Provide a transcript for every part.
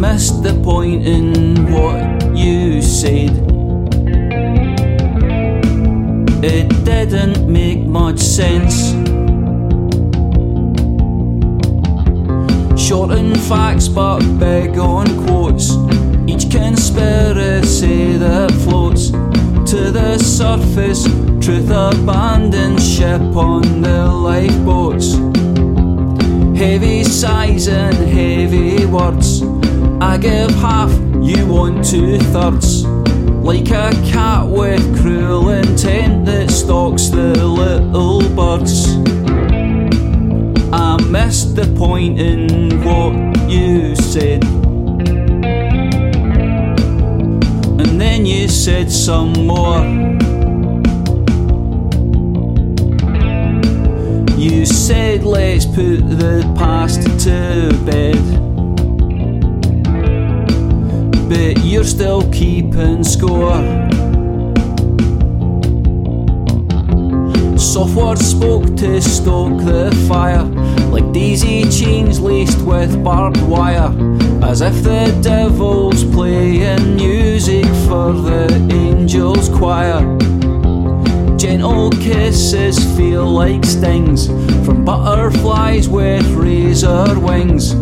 the point in what you said. It didn't make much sense. Short in facts but big on quotes. Each conspiracy that floats to the surface, truth abandoned ship on the lifeboats. Heavy sighs and heavy words. I give half, you want two thirds. Like a cat with cruel intent that stalks the little birds. I missed the point in what you said. And then you said some more. You said, let's put the past to bed. But you're still keeping score. Soft words spoke to stoke the fire, like daisy chains laced with barbed wire, as if the devil's playing music for the angels' choir. Gentle kisses feel like stings from butterflies with razor wings.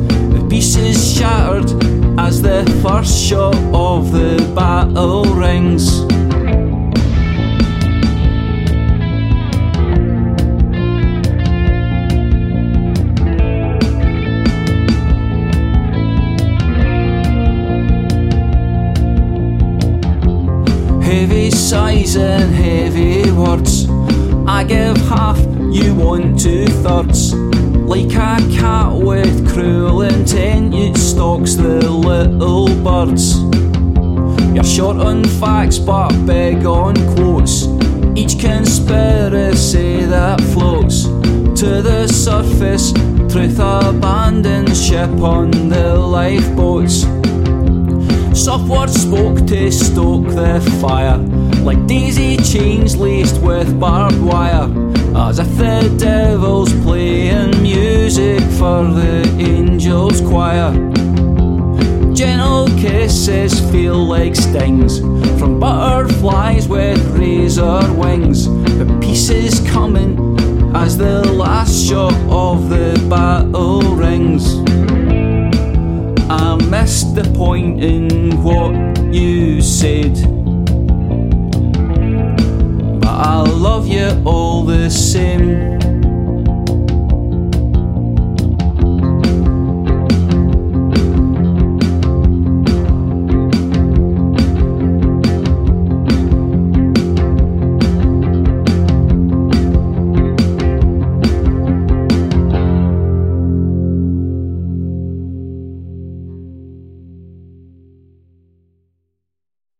Pieces shattered as the first shot of the battle rings. Heavy sighs and heavy words. I give half, you want two thirds. Like a cat with cruel intent, it stalks the little birds. You're short on facts but big on quotes. Each conspiracy that floats to the surface, truth abandoned ship on the lifeboats. Soft words spoke to stoke the fire, like daisy chains laced with barbed wire, as if the devil's playing music for the angels' choir. Gentle kisses feel like stings from butterflies with razor wings, but pieces coming as the last shot of the battle rings. I missed the point in what you said. But I love you all the same.